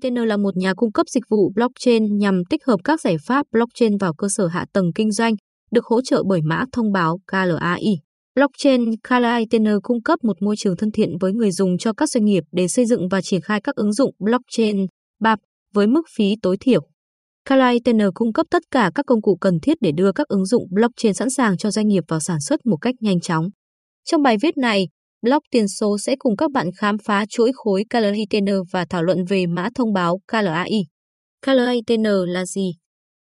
KLITN là một nhà cung cấp dịch vụ blockchain nhằm tích hợp các giải pháp blockchain vào cơ sở hạ tầng kinh doanh, được hỗ trợ bởi mã thông báo KLAI. Blockchain KLITN cung cấp một môi trường thân thiện với người dùng cho các doanh nghiệp để xây dựng và triển khai các ứng dụng blockchain BAP với mức phí tối thiểu. KLITN cung cấp tất cả các công cụ cần thiết để đưa các ứng dụng blockchain sẵn sàng cho doanh nghiệp vào sản xuất một cách nhanh chóng. Trong bài viết này, Blog tiền số sẽ cùng các bạn khám phá chuỗi khối KLITN và thảo luận về mã thông báo KLAI. KLITN là gì?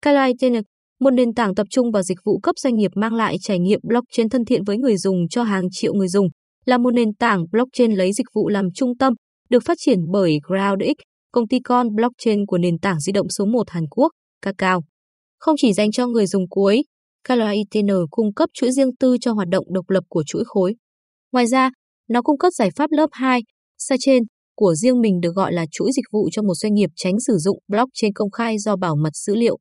KLITN, một nền tảng tập trung vào dịch vụ cấp doanh nghiệp mang lại trải nghiệm blockchain thân thiện với người dùng cho hàng triệu người dùng, là một nền tảng blockchain lấy dịch vụ làm trung tâm, được phát triển bởi GroundX, công ty con blockchain của nền tảng di động số 1 Hàn Quốc, Kakao. Không chỉ dành cho người dùng cuối, KLITN cung cấp chuỗi riêng tư cho hoạt động độc lập của chuỗi khối. Ngoài ra, nó cung cấp giải pháp lớp 2, sidechain của riêng mình được gọi là chuỗi dịch vụ cho một doanh nghiệp tránh sử dụng blockchain công khai do bảo mật dữ liệu.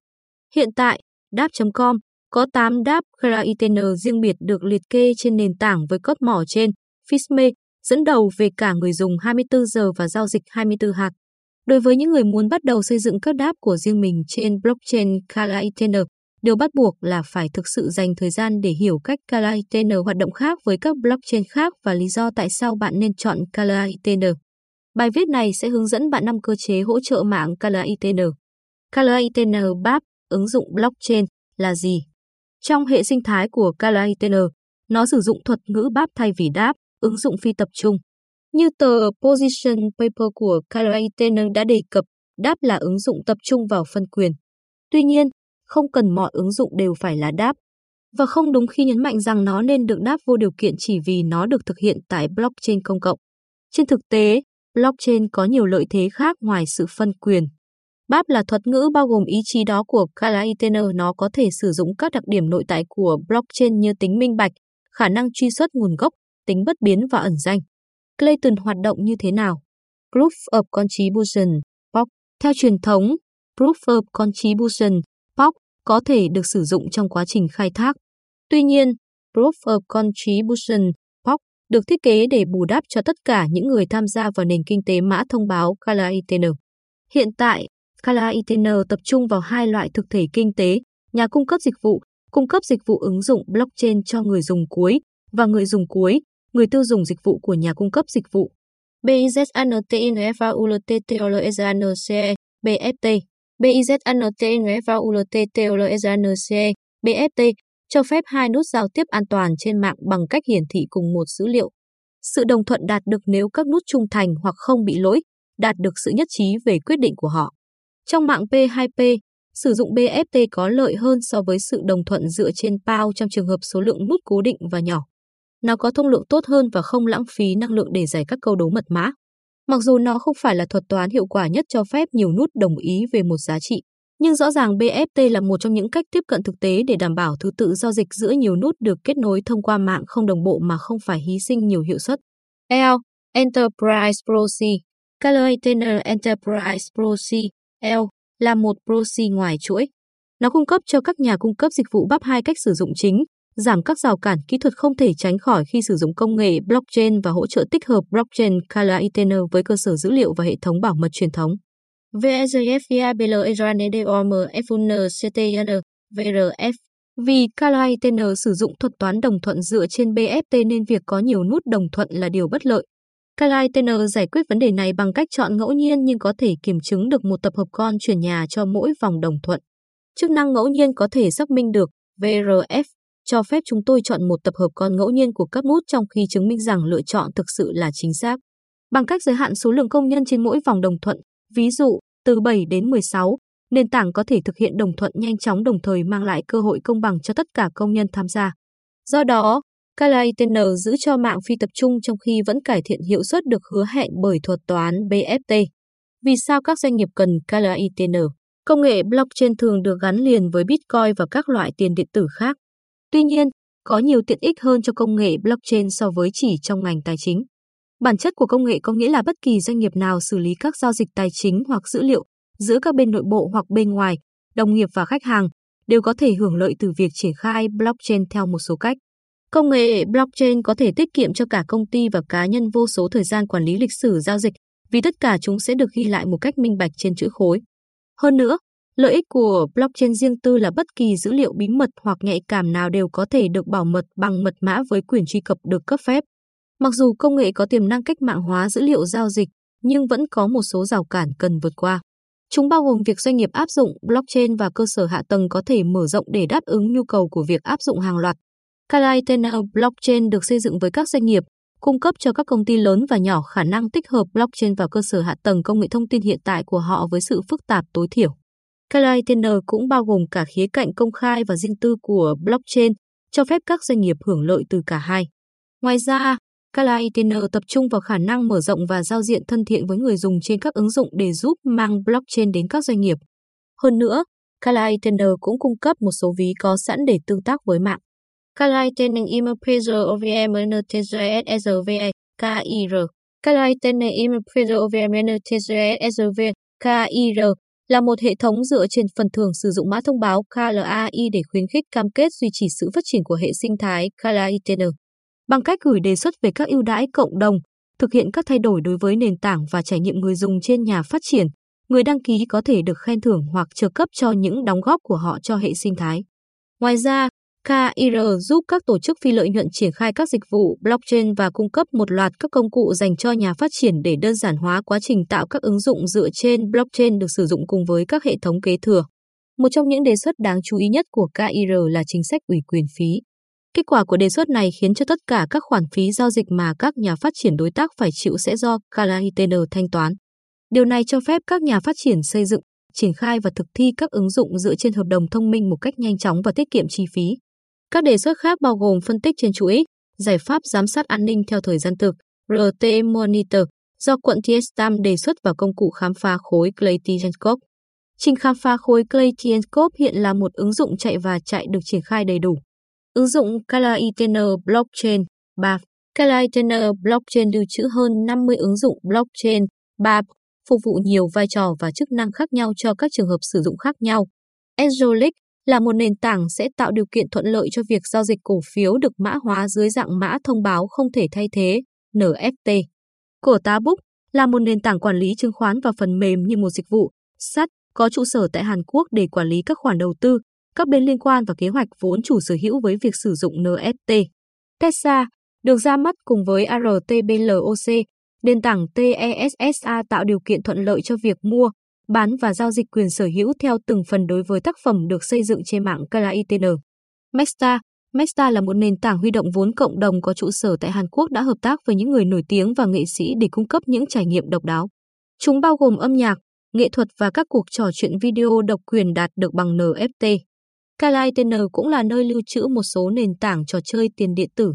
Hiện tại, Dap.com có 8 Dap KLITN riêng biệt được liệt kê trên nền tảng với cốt mỏ trên fisme dẫn đầu về cả người dùng 24 giờ và giao dịch 24 hạt. Đối với những người muốn bắt đầu xây dựng các đáp của riêng mình trên blockchain KLITN, Điều bắt buộc là phải thực sự dành thời gian để hiểu cách KLITN hoạt động khác với các blockchain khác và lý do tại sao bạn nên chọn KLITN. Bài viết này sẽ hướng dẫn bạn năm cơ chế hỗ trợ mạng KLITN. KLITN BAP, ứng dụng blockchain, là gì? Trong hệ sinh thái của KLITN, nó sử dụng thuật ngữ BAP thay vì đáp, ứng dụng phi tập trung. Như tờ Position Paper của KLITN đã đề cập, đáp là ứng dụng tập trung vào phân quyền. Tuy nhiên, không cần mọi ứng dụng đều phải là đáp. Và không đúng khi nhấn mạnh rằng nó nên được đáp vô điều kiện chỉ vì nó được thực hiện tại blockchain công cộng. Trên thực tế, blockchain có nhiều lợi thế khác ngoài sự phân quyền. BAP là thuật ngữ bao gồm ý chí đó của Kalaitener. nó có thể sử dụng các đặc điểm nội tại của blockchain như tính minh bạch, khả năng truy xuất nguồn gốc, tính bất biến và ẩn danh. Clayton hoạt động như thế nào? Proof of Contribution, POC. Theo truyền thống, Proof of Contribution, có thể được sử dụng trong quá trình khai thác. Tuy nhiên, Proof of Contribution POC được thiết kế để bù đắp cho tất cả những người tham gia vào nền kinh tế mã thông báo KLITN. Hiện tại, KLITN tập trung vào hai loại thực thể kinh tế, nhà cung cấp dịch vụ, cung cấp dịch vụ ứng dụng blockchain cho người dùng cuối và người dùng cuối, người tiêu dùng dịch vụ của nhà cung cấp dịch vụ. BIZANTINFAULTTOLESANCE, BFT BIZANTNFAULTTOLESANCE, BFT cho phép hai nút giao tiếp an toàn trên mạng bằng cách hiển thị cùng một dữ liệu. Sự đồng thuận đạt được nếu các nút trung thành hoặc không bị lỗi, đạt được sự nhất trí về quyết định của họ. Trong mạng P2P, sử dụng BFT có lợi hơn so với sự đồng thuận dựa trên PAO trong trường hợp số lượng nút cố định và nhỏ. Nó có thông lượng tốt hơn và không lãng phí năng lượng để giải các câu đố mật mã. Mặc dù nó không phải là thuật toán hiệu quả nhất cho phép nhiều nút đồng ý về một giá trị, nhưng rõ ràng BFT là một trong những cách tiếp cận thực tế để đảm bảo thứ tự giao dịch giữa nhiều nút được kết nối thông qua mạng không đồng bộ mà không phải hy sinh nhiều hiệu suất. L. Enterprise Proxy Calculator Enterprise Proxy L là một proxy ngoài chuỗi. Nó cung cấp cho các nhà cung cấp dịch vụ bắp hai cách sử dụng chính, giảm các rào cản kỹ thuật không thể tránh khỏi khi sử dụng công nghệ blockchain và hỗ trợ tích hợp blockchain KLITN với cơ sở dữ liệu và hệ thống bảo mật truyền thống. VRF Vì KLITN sử dụng thuật toán đồng thuận dựa trên BFT nên việc có nhiều nút đồng thuận là điều bất lợi. KLITN giải quyết vấn đề này bằng cách chọn ngẫu nhiên nhưng có thể kiểm chứng được một tập hợp con chuyển nhà cho mỗi vòng đồng thuận. Chức năng ngẫu nhiên có thể xác minh được VRF cho phép chúng tôi chọn một tập hợp con ngẫu nhiên của các nút trong khi chứng minh rằng lựa chọn thực sự là chính xác. Bằng cách giới hạn số lượng công nhân trên mỗi vòng đồng thuận, ví dụ từ 7 đến 16, nền tảng có thể thực hiện đồng thuận nhanh chóng đồng thời mang lại cơ hội công bằng cho tất cả công nhân tham gia. Do đó, KLITN giữ cho mạng phi tập trung trong khi vẫn cải thiện hiệu suất được hứa hẹn bởi thuật toán BFT. Vì sao các doanh nghiệp cần KLITN? Công nghệ blockchain thường được gắn liền với Bitcoin và các loại tiền điện tử khác. Tuy nhiên, có nhiều tiện ích hơn cho công nghệ blockchain so với chỉ trong ngành tài chính. Bản chất của công nghệ có nghĩa là bất kỳ doanh nghiệp nào xử lý các giao dịch tài chính hoặc dữ liệu giữa các bên nội bộ hoặc bên ngoài, đồng nghiệp và khách hàng đều có thể hưởng lợi từ việc triển khai blockchain theo một số cách. Công nghệ blockchain có thể tiết kiệm cho cả công ty và cá nhân vô số thời gian quản lý lịch sử giao dịch vì tất cả chúng sẽ được ghi lại một cách minh bạch trên chữ khối. Hơn nữa, lợi ích của blockchain riêng tư là bất kỳ dữ liệu bí mật hoặc nhạy cảm nào đều có thể được bảo mật bằng mật mã với quyền truy cập được cấp phép. Mặc dù công nghệ có tiềm năng cách mạng hóa dữ liệu giao dịch, nhưng vẫn có một số rào cản cần vượt qua. Chúng bao gồm việc doanh nghiệp áp dụng blockchain và cơ sở hạ tầng có thể mở rộng để đáp ứng nhu cầu của việc áp dụng hàng loạt. Kalaitena blockchain được xây dựng với các doanh nghiệp, cung cấp cho các công ty lớn và nhỏ khả năng tích hợp blockchain vào cơ sở hạ tầng công nghệ thông tin hiện tại của họ với sự phức tạp tối thiểu. Container cũng bao gồm cả khía cạnh công khai và riêng tư của blockchain, cho phép các doanh nghiệp hưởng lợi từ cả hai. Ngoài ra, Container tập trung vào khả năng mở rộng và giao diện thân thiện với người dùng trên các ứng dụng để giúp mang blockchain đến các doanh nghiệp. Hơn nữa, Container cũng cung cấp một số ví có sẵn để tương tác với mạng. Kalaitening Imperio OVM NTGSSV KIR Kalaitening Imperio OVM KIR là một hệ thống dựa trên phần thưởng sử dụng mã thông báo KLAI để khuyến khích cam kết duy trì sự phát triển của hệ sinh thái KLAITN Bằng cách gửi đề xuất về các ưu đãi cộng đồng, thực hiện các thay đổi đối với nền tảng và trải nghiệm người dùng trên nhà phát triển, người đăng ký có thể được khen thưởng hoặc trợ cấp cho những đóng góp của họ cho hệ sinh thái. Ngoài ra, KIR giúp các tổ chức phi lợi nhuận triển khai các dịch vụ blockchain và cung cấp một loạt các công cụ dành cho nhà phát triển để đơn giản hóa quá trình tạo các ứng dụng dựa trên blockchain được sử dụng cùng với các hệ thống kế thừa. Một trong những đề xuất đáng chú ý nhất của KIR là chính sách ủy quyền phí. Kết quả của đề xuất này khiến cho tất cả các khoản phí giao dịch mà các nhà phát triển đối tác phải chịu sẽ do Kalaitner thanh toán. Điều này cho phép các nhà phát triển xây dựng, triển khai và thực thi các ứng dụng dựa trên hợp đồng thông minh một cách nhanh chóng và tiết kiệm chi phí. Các đề xuất khác bao gồm phân tích trên chuỗi, giải pháp giám sát an ninh theo thời gian thực, RTM Monitor, do quận Tiestam đề xuất vào công cụ khám phá khối Clay Trình khám phá khối Clay hiện là một ứng dụng chạy và chạy được triển khai đầy đủ. Ứng dụng Kalaitener Blockchain 3. Kalaitener Blockchain lưu trữ hơn 50 ứng dụng blockchain 3 phục vụ nhiều vai trò và chức năng khác nhau cho các trường hợp sử dụng khác nhau. Angelic là một nền tảng sẽ tạo điều kiện thuận lợi cho việc giao dịch cổ phiếu được mã hóa dưới dạng mã thông báo không thể thay thế, NFT. Cổ tá Book là một nền tảng quản lý chứng khoán và phần mềm như một dịch vụ, sắt, có trụ sở tại Hàn Quốc để quản lý các khoản đầu tư, các bên liên quan và kế hoạch vốn chủ sở hữu với việc sử dụng NFT. Tesla được ra mắt cùng với ARTBLOC, nền tảng TESSA tạo điều kiện thuận lợi cho việc mua, bán và giao dịch quyền sở hữu theo từng phần đối với tác phẩm được xây dựng trên mạng KLAITN. Mesta Mesta là một nền tảng huy động vốn cộng đồng có trụ sở tại Hàn Quốc đã hợp tác với những người nổi tiếng và nghệ sĩ để cung cấp những trải nghiệm độc đáo. Chúng bao gồm âm nhạc, nghệ thuật và các cuộc trò chuyện video độc quyền đạt được bằng NFT. KLAITN cũng là nơi lưu trữ một số nền tảng trò chơi tiền điện tử.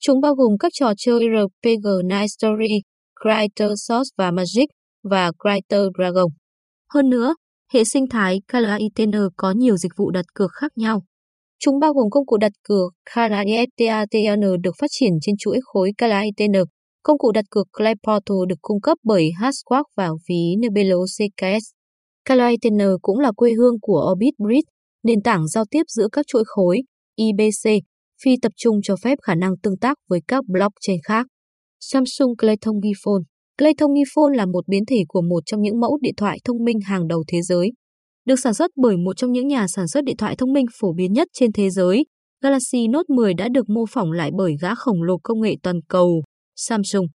Chúng bao gồm các trò chơi RPG Night Story, Creator Source và Magic và Creator Dragon. Hơn nữa, hệ sinh thái KLAITN có nhiều dịch vụ đặt cược khác nhau. Chúng bao gồm công cụ đặt cược KLAITN được phát triển trên chuỗi khối KLAITN. Công cụ đặt cược Clayportal được cung cấp bởi Hashquark và ví Nebelo CKS. KLAITN cũng là quê hương của Orbit Bridge, nền tảng giao tiếp giữa các chuỗi khối IBC, phi tập trung cho phép khả năng tương tác với các blockchain khác. Samsung Clayton Phone Clayton Phone là một biến thể của một trong những mẫu điện thoại thông minh hàng đầu thế giới. Được sản xuất bởi một trong những nhà sản xuất điện thoại thông minh phổ biến nhất trên thế giới, Galaxy Note 10 đã được mô phỏng lại bởi gã khổng lồ công nghệ toàn cầu, Samsung.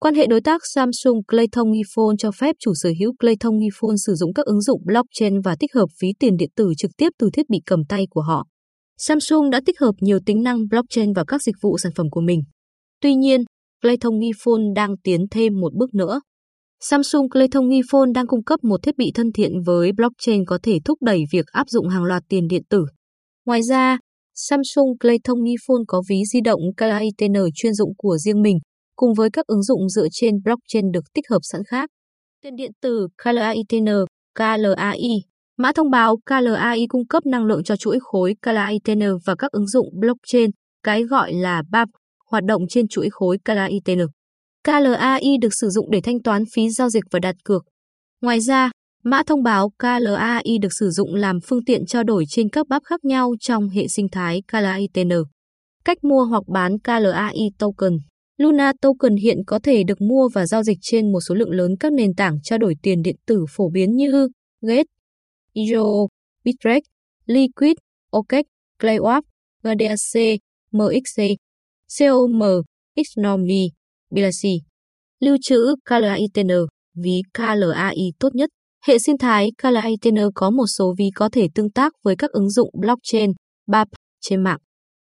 Quan hệ đối tác Samsung Clayton Phone cho phép chủ sở hữu Clayton Phone sử dụng các ứng dụng blockchain và tích hợp ví tiền điện tử trực tiếp từ thiết bị cầm tay của họ. Samsung đã tích hợp nhiều tính năng blockchain vào các dịch vụ sản phẩm của mình. Tuy nhiên, Clayton Phone đang tiến thêm một bước nữa. Samsung Clayton Phone đang cung cấp một thiết bị thân thiện với blockchain có thể thúc đẩy việc áp dụng hàng loạt tiền điện tử. Ngoài ra, Samsung Clayton Phone có ví di động KITN chuyên dụng của riêng mình, cùng với các ứng dụng dựa trên blockchain được tích hợp sẵn khác. Tiền điện tử KLAITN, KLAI Mã thông báo KLAI cung cấp năng lượng cho chuỗi khối KLAITN và các ứng dụng blockchain, cái gọi là BAP, hoạt động trên chuỗi khối KLAITN. KLAI được sử dụng để thanh toán phí giao dịch và đặt cược. Ngoài ra, mã thông báo KLAI được sử dụng làm phương tiện trao đổi trên các bắp khác nhau trong hệ sinh thái KLAITN. Cách mua hoặc bán KLAI token Luna Token hiện có thể được mua và giao dịch trên một số lượng lớn các nền tảng trao đổi tiền điện tử phổ biến như Gate, Io, Bitrex, Liquid, OKEx, Claywap, GDAC, MXC, COM, Xnomi, Bilacy. Lưu trữ KLAITN, ví KLAI tốt nhất. Hệ sinh thái KLAITN có một số ví có thể tương tác với các ứng dụng blockchain, BAP trên mạng.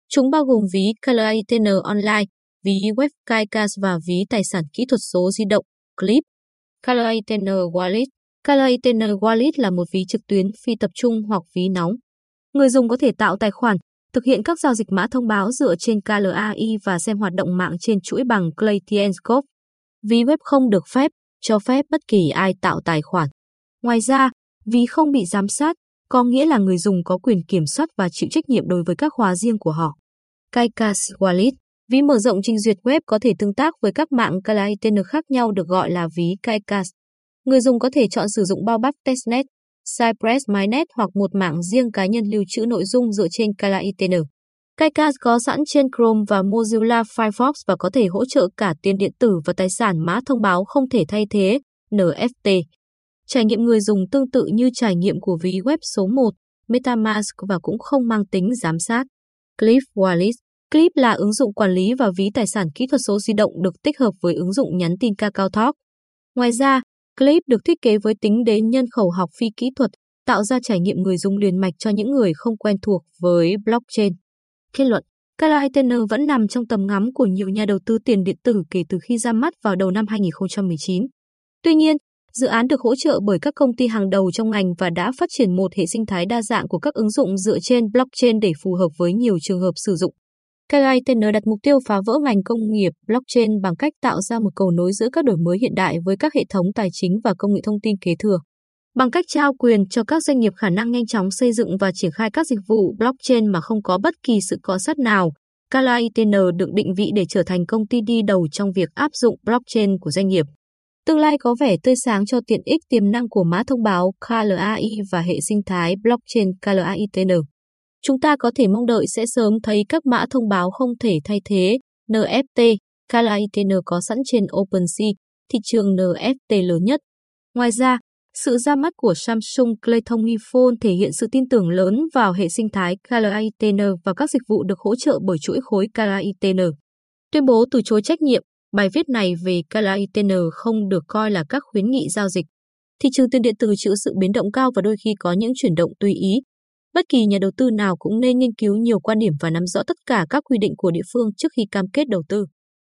Chúng bao gồm ví KLAITN Online, ví web KaiCas và ví tài sản kỹ thuật số di động, Clip. KLAITN Wallet KLAITN Wallet là một ví trực tuyến phi tập trung hoặc ví nóng. Người dùng có thể tạo tài khoản, thực hiện các giao dịch mã thông báo dựa trên KLAI và xem hoạt động mạng trên chuỗi bằng Claytienscope. Ví web không được phép, cho phép bất kỳ ai tạo tài khoản. Ngoài ra, ví không bị giám sát, có nghĩa là người dùng có quyền kiểm soát và chịu trách nhiệm đối với các khóa riêng của họ. kaikas Wallet Ví mở rộng trình duyệt web có thể tương tác với các mạng KLAITN khác nhau được gọi là ví kaikas Người dùng có thể chọn sử dụng bao bắp testnet, Cypress MyNet hoặc một mạng riêng cá nhân lưu trữ nội dung dựa trên KLAITN. KaiCas có sẵn trên Chrome và Mozilla Firefox và có thể hỗ trợ cả tiền điện tử và tài sản mã thông báo không thể thay thế, NFT. Trải nghiệm người dùng tương tự như trải nghiệm của ví web số 1, MetaMask và cũng không mang tính giám sát. Clip Wallet Clip là ứng dụng quản lý và ví tài sản kỹ thuật số di động được tích hợp với ứng dụng nhắn tin Kakao Talk. Ngoài ra, Clip được thiết kế với tính đến nhân khẩu học phi kỹ thuật, tạo ra trải nghiệm người dùng liền mạch cho những người không quen thuộc với blockchain. Kết luận, Kalaitener vẫn nằm trong tầm ngắm của nhiều nhà đầu tư tiền điện tử kể từ khi ra mắt vào đầu năm 2019. Tuy nhiên, dự án được hỗ trợ bởi các công ty hàng đầu trong ngành và đã phát triển một hệ sinh thái đa dạng của các ứng dụng dựa trên blockchain để phù hợp với nhiều trường hợp sử dụng. KITN đặt mục tiêu phá vỡ ngành công nghiệp blockchain bằng cách tạo ra một cầu nối giữa các đổi mới hiện đại với các hệ thống tài chính và công nghệ thông tin kế thừa. Bằng cách trao quyền cho các doanh nghiệp khả năng nhanh chóng xây dựng và triển khai các dịch vụ blockchain mà không có bất kỳ sự có sát nào, KITN được định vị để trở thành công ty đi đầu trong việc áp dụng blockchain của doanh nghiệp. Tương lai có vẻ tươi sáng cho tiện ích tiềm năng của mã thông báo KLAI và hệ sinh thái blockchain KLAITN. Chúng ta có thể mong đợi sẽ sớm thấy các mã thông báo không thể thay thế NFT, KLAITN có sẵn trên OpenSea, thị trường NFT lớn nhất. Ngoài ra, sự ra mắt của Samsung Clayton Phone thể hiện sự tin tưởng lớn vào hệ sinh thái KLAITN và các dịch vụ được hỗ trợ bởi chuỗi khối KLAITN. Tuyên bố từ chối trách nhiệm, bài viết này về KLAITN không được coi là các khuyến nghị giao dịch. Thị trường tiền điện tử chịu sự biến động cao và đôi khi có những chuyển động tùy ý. Bất kỳ nhà đầu tư nào cũng nên nghiên cứu nhiều quan điểm và nắm rõ tất cả các quy định của địa phương trước khi cam kết đầu tư.